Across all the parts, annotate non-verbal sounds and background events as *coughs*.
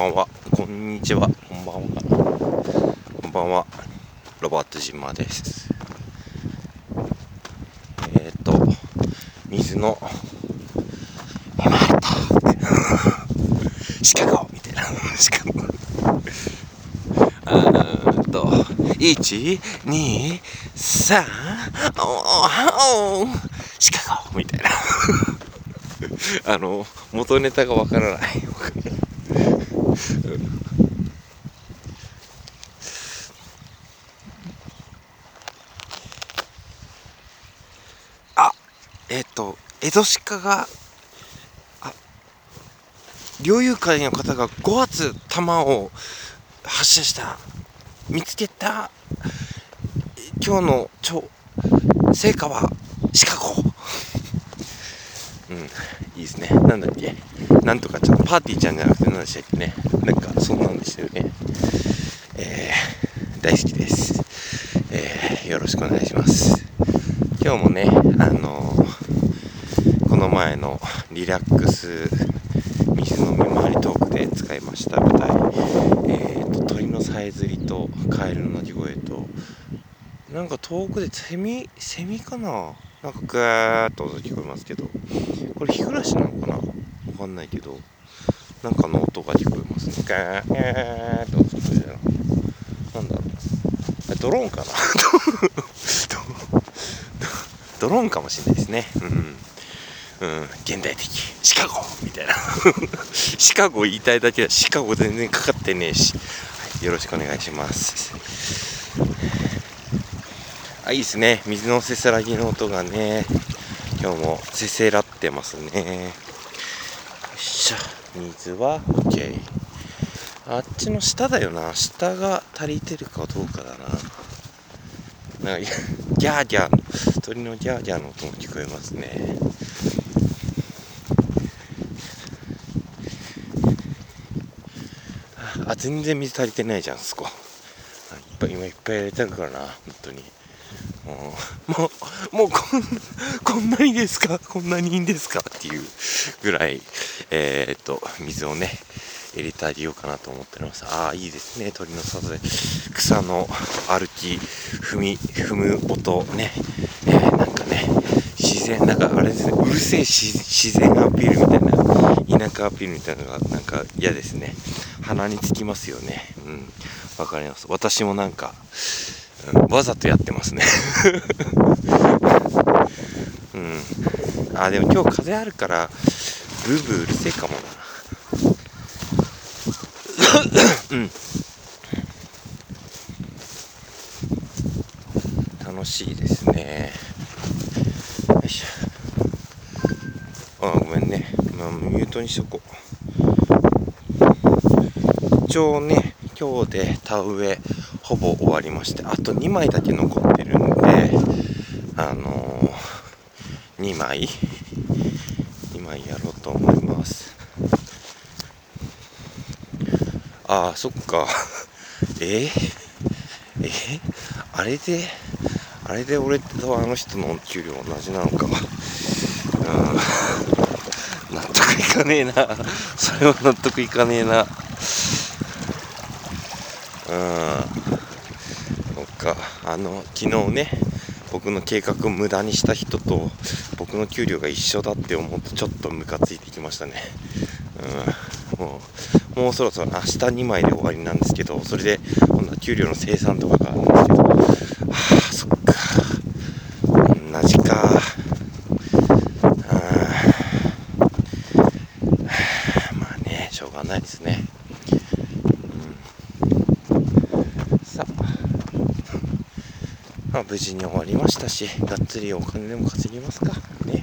ばんは。こんにちは。こんばんは。こんばんは。ロバート島です。えっ、ー、と水の今やった。シカゴみたいなシカゴうんと123おおシカゴみたいな。*laughs* あの元ネタがわからない。あえっ、ー、と江戸鹿があ猟友会の方が5発弾を発射した。見つけた。今日の超成果はシカゴうんいいですね。なんだっけ。なんとかちゃんパーティーちゃんじゃなくて何でしたっけね。なんかそんなんでしたよね。えー、大好きです。えー、よろしくお願いします。今日もねあのー、この前のリラックス水の見回りトークで使いました舞台えーと鳥のさえずりとカエルの鳴き声と。なんか遠くでセミセミかな？なんかガーッと音聞こえますけど。これ日暮らしなのかな？わかんないけど。なんかの音が聞こえますね。ガーッと音聞こえるな。なんだろうドローンかな？*laughs* ドローンかもしれないですね。うんうん、現代的。シカゴ！みたいな。シカゴ言いたいだけ。だシカゴ全然かかってねえし、はい、よろしくお願いします。いいですね。水のせせらぎの音がね。今日もせせらってますね。よっしゃ。水は OK あっちの下だよな。下が足りてるかどうかだな。なんかギャーギャー鳥のギャーギャーの音も聞こえますね。あ全然水足りてないじゃんそこ。いっぱい今いっぱいやりたくからな本当に。もうもうこん *laughs* こんなにですか？こんなにいいんですか？っていうぐらいえー、っと水をね入れてあげようかなと思ってますああいいですね。鳥の里で。草の歩き踏み踏む音ね、えー、なんかね自然なんかあれですね。うるせえ自然アピールみたいな。田舎アピールみたいなのがなんか嫌ですね。鼻につきますよね。うん。わかります。私もなんかわざとやってますね。*laughs* うん。あでも今日風あるからブーブーうるせえかもな。*coughs* うん。楽しいですね。よいしょ。あごめんね、まあ、ミュートにしとこう。一応ね今日で田植えほぼ終わりましてあと2枚だけ残ってるんであのー、2枚2枚やろうと思います。ああそっか。*laughs* えー、えー、あれであれで俺とあの人の給料同じなのか。うん。納得いかねえな。それは納得いかねえな。うん。か。あの昨日ね僕の計画を無駄にした人と僕の給料が一緒だって思ってちょっとムカついてきましたね。うん。もうもうそろそろ明日2枚で終わりなんですけどそれで今度は給料の生産とかがあるんですけど。はあそっか。同じかまあねしょうがないですね。まあ、無事に終わりましたしがっつりお金でも稼ぎますか。ね。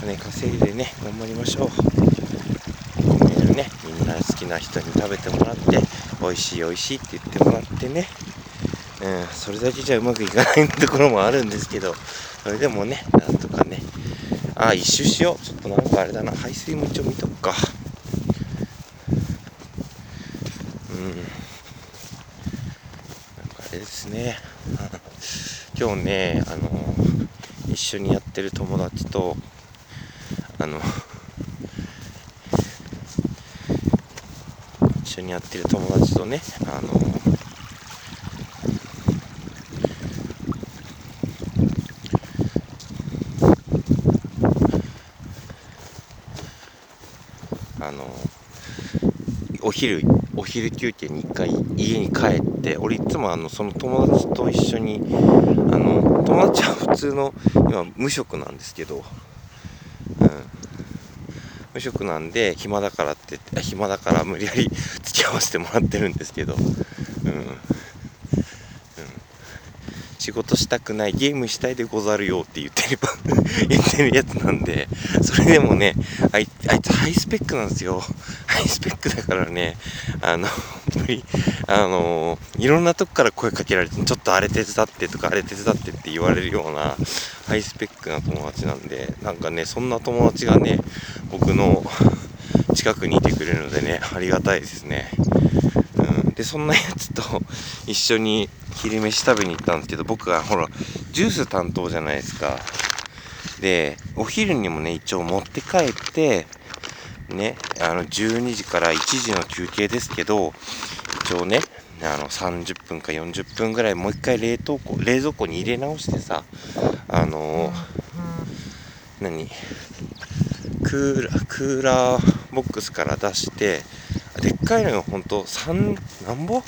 金稼いでね頑張りましょう。メールね。みんな好きな人に食べてもらって美味しい美味しいって言ってもらってね。うん、それだけじゃうまくいかないところもあるんですけどそれでもねなんとかね。あ一周しよう。ちょっとなんかあれだな。排水も一応見とくかれですね。*laughs* 今日ねあの一緒にやってる友達とあの一緒にやってる友達とねあのあのお昼お昼休憩に1回家に帰って俺いつもあのその友達と一緒にあの友達は普通の今無職なんですけど、うん、無職なんで暇だからって暇だから無理やり付き合わせてもらってるんですけど、うん、仕事したくないゲームしたいでござるよって言ってる *laughs* 言ってるやつなんでそれでもねあいあいつハイスペックなんですよ。ハイスペックだからねあの無理あのいろんなとこから声かけられてちょっとあれ手伝ってとかあれ手伝ってって言われるようなハイスペックな友達なんでなんかねそんな友達がね僕の近くにいてくれるのでねありがたいですね。でそんなやつと *laughs* 一緒に昼飯食べに行ったんですけど僕がほらジュース担当じゃないですか。でお昼にもね一応持って帰ってねあの12時から1時の休憩ですけど一応ねあの30分か40分ぐらいもう一回冷凍庫冷蔵庫に入れ直してさあの、何クーラークーラーボックスから出してでっかいのよほんと3なんぼ？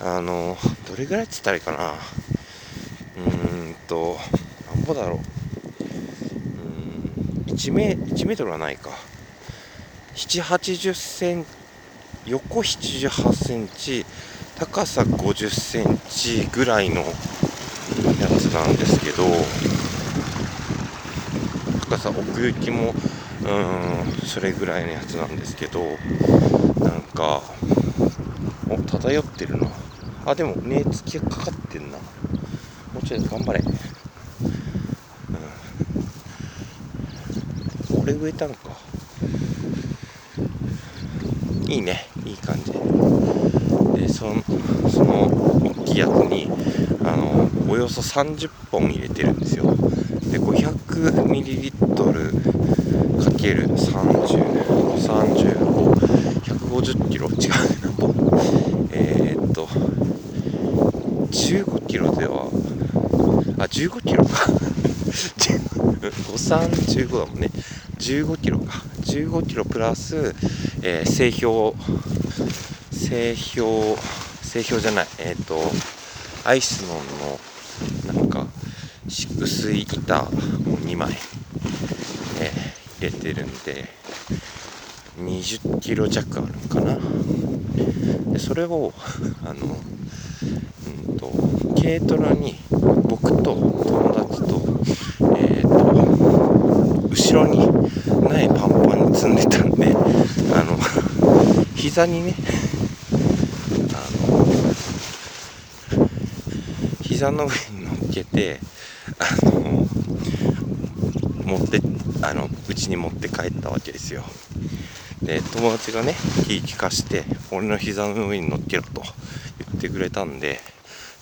あのどれぐらいっつったらいいかな？うーんとなんぼだろう？うん1メ ,1 メートルはないか。780セン横78センチ高さ50センチぐらいのやつなんですけど高さ奥行きもうんそれぐらいのやつなんですけどか。お漂ってるな。あでも根付きがかかってんな。もうちょい頑張れ、うん、俺植えたんか。いいね。いい感じ。でそのその大きいやつにあのおよそ30本入れてるんですよ。で 500ml かける30、35、150キロ、違うな、えー、っと、15キロでは、あ、15キロか。*laughs* 5、3、15だもんね。15キロか。15キロプラス、えー、製氷、製氷、製氷じゃない、えー、っと、アイスノンの、なんか、薄い板を2枚。入れてるんで20キロ弱あるかな。でそれを *laughs* あのうんと軽トラに僕と友達とえっ、ー、と後ろに苗パンパンに積んでたんであの *laughs* 膝にねあの膝の上に乗っけてあの持ってあのうちに持って帰ったわけですよ。で友達がね気利かして俺の膝の上に乗っけろと言ってくれたんで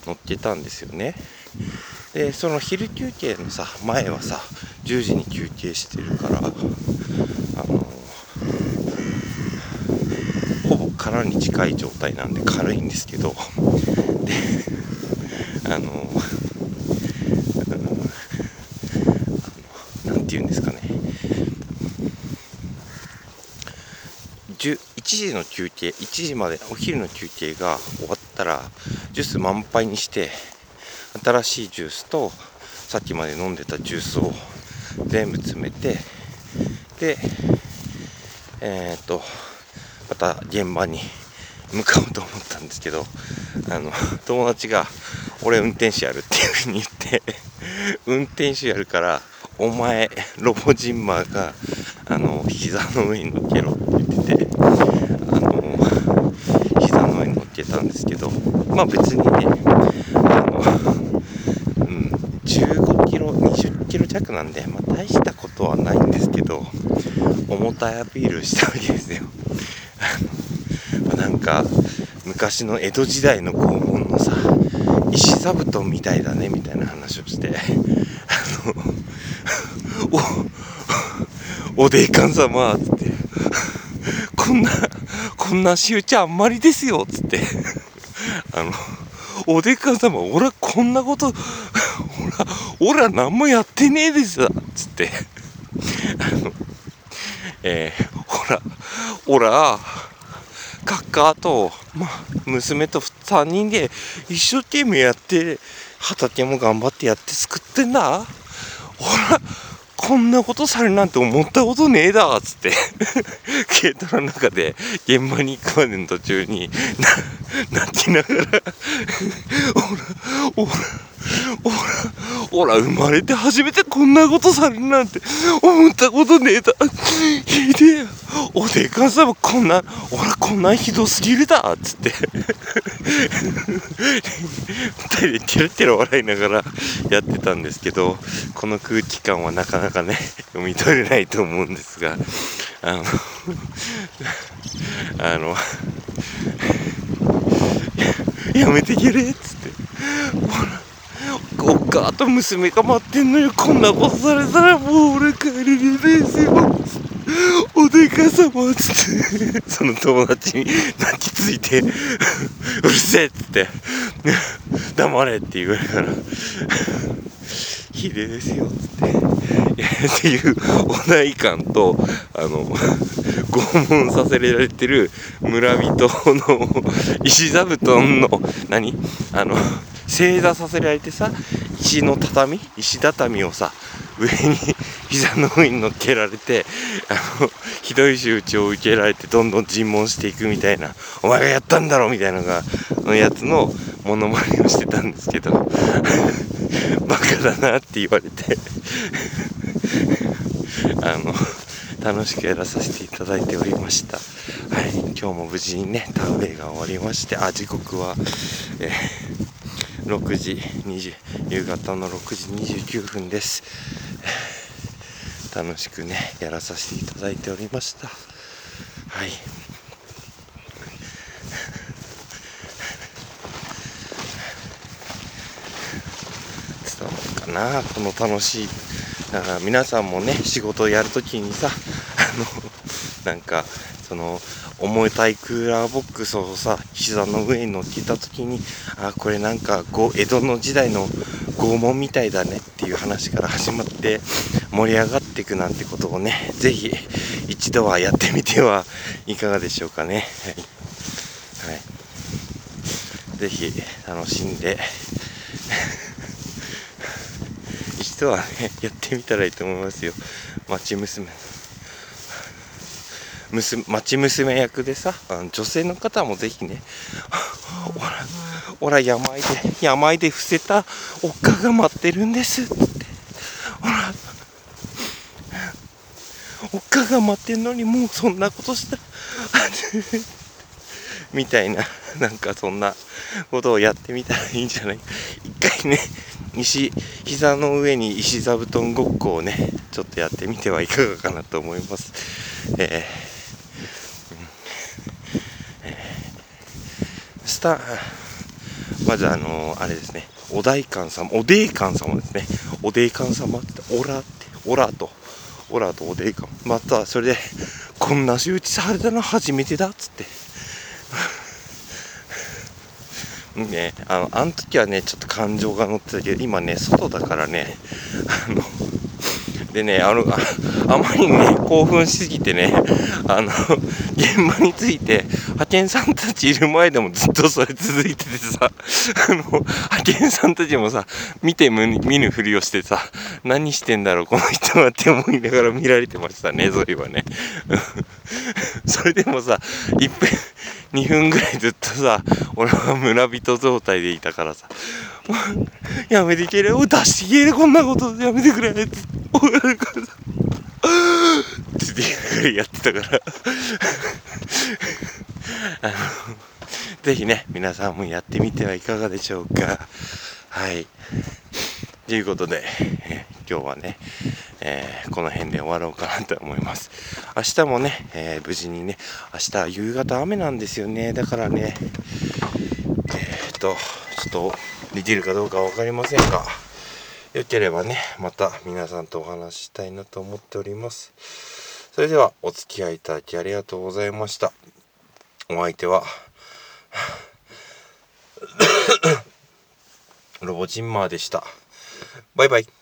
乗っけたんですよね。でその昼休憩のさ前はさ10時に休憩してるからあのほぼ空に近い状態なんで軽いんですけどであの何て言うんですかね1時の休憩1時までお昼の休憩が終わったらジュース満杯にして新しいジュースとさっきまで飲んでたジュースを全部詰めてでえっ、とまた現場に向かおうと思ったんですけどあの友達が「俺運転手やる」っていうふうに言って運転手やるからお前ロボジンマーがあの膝の上に乗っけろって言っててあの膝の上に乗っけたんですけどまあ別にねあのうん15キロ20キロ弱なんで、まあ、大したことはないんですけど重たいアピールしたわけですよ。*laughs* あのなんか昔の江戸時代の拷問のさ石座布団みたいだねみたいな話をしてあの *laughs* おでいかん様」つって「こんなこんな仕打ちあんまりですよ」っつって。*laughs* あの「おでか様俺はこんなこと *laughs* 俺は何もやってねえですわ」つって。あのえー、ほらほらカッカーと、ま、娘と3人で一生懸命やって畑も頑張ってやって作ってんだほらこんなことされるなんて思ったことねえだっつって。*laughs* 軽トラの中で現場に行くまでの途中に泣きながらほらほら。*laughs* *laughs* ほらほら生まれて初めてこんなことされるなんて思ったことねえだ。ひでえ。おでかさもこんなほらこんなひどすぎるだ。っつって。二人でテラテラ笑いながらやってたんですけどこの空気感はなかなかね読み取れないと思うんですが。あの *laughs* あのやめてけれ。っつって。ほらおっかと娘が待ってんのよ。こんなことされたらもう俺帰れるですよおでかさまつって。その友達に泣きついてうるせえっつって。黙れって言われたらひでですよっつって。っていうお内観とあの拷問させられてる村人の石座布団の何？あの正座させられてさ石の畳石畳をさ上に *laughs* 膝の上に乗っけられてあのひどい仕打ちを受けられてどんどん尋問していくみたいなお前がやったんだろみたいなのがのやつのモノマネをしてたんですけど *laughs* バカだなって言われて *laughs* あの楽しくやらさせていただいておりました。はい今日も無事にね田植えが終わりましてあ時刻はえー6時20夕方の6時29分です。楽しくねやらさせていただいておりました。はい。伝わるかなこの楽しい。だから皆さんもね仕事をやるときにさあのなんかその重たいクーラーボックスをさ膝の上に乗っけた時にあこれなんか江戸の時代の拷問みたいだねっていう話から始まって盛り上がっていくなんてことをね是非一度はやってみてはいかがでしょうかね。はい、はい、ぜひ楽しんで。*laughs* 一度はねやってみたらいいと思いますよ。町娘娘町娘役でさあの女性の方もぜひね *laughs* ほらほら山あいで山あいで伏せたおっかが待ってるんですって。ほらおっかが待ってんのにもうそんなことした。*laughs* みたいななんかそんなことをやってみたらいいんじゃない？一回ね石膝の上に石座布団ごっこをねちょっとやってみてはいかがかなと思います。えータまずあのー、あれですねお代官様おでい官様ですね。おでい官様ってオラってオラとオラとおでい官またそれでこんな仕打ちされたの初めてだっつって。ねあのあの時はねちょっと感情が乗ってたけど今ね外だからねあのでね、あの、*laughs* あまりにね、興奮しすぎてね、あの、*laughs* 現場について、派遣さんたちいる前でもずっとそれ続いててさ、あの、派遣さんたちもさ、見て見ぬふりをしてさ、何してんだろう、この人はって思いながら見られてましたね、そういえばね。*laughs* それでもさ、いっぺん、2分ぐらいずっとさ、俺は村人状態でいたからさ、やめていけれよ。出してけれこんなことやめてくれ。って俺からさってやってたから。あ *laughs* のぜひね皆さんもやってみてはいかがでしょうか。はい。ということで、え今日はね、えー、この辺で終わろうかなと思います。明日もね、えー、無事にね明日夕方雨なんですよね。だからねえー、っとちょっとできるかどうか分かりませんが、よければねまた皆さんとお話ししたいなと思っております。それではお付き合いいただきありがとうございました。お相手は *coughs* ロボジンマーでした。バイバイ。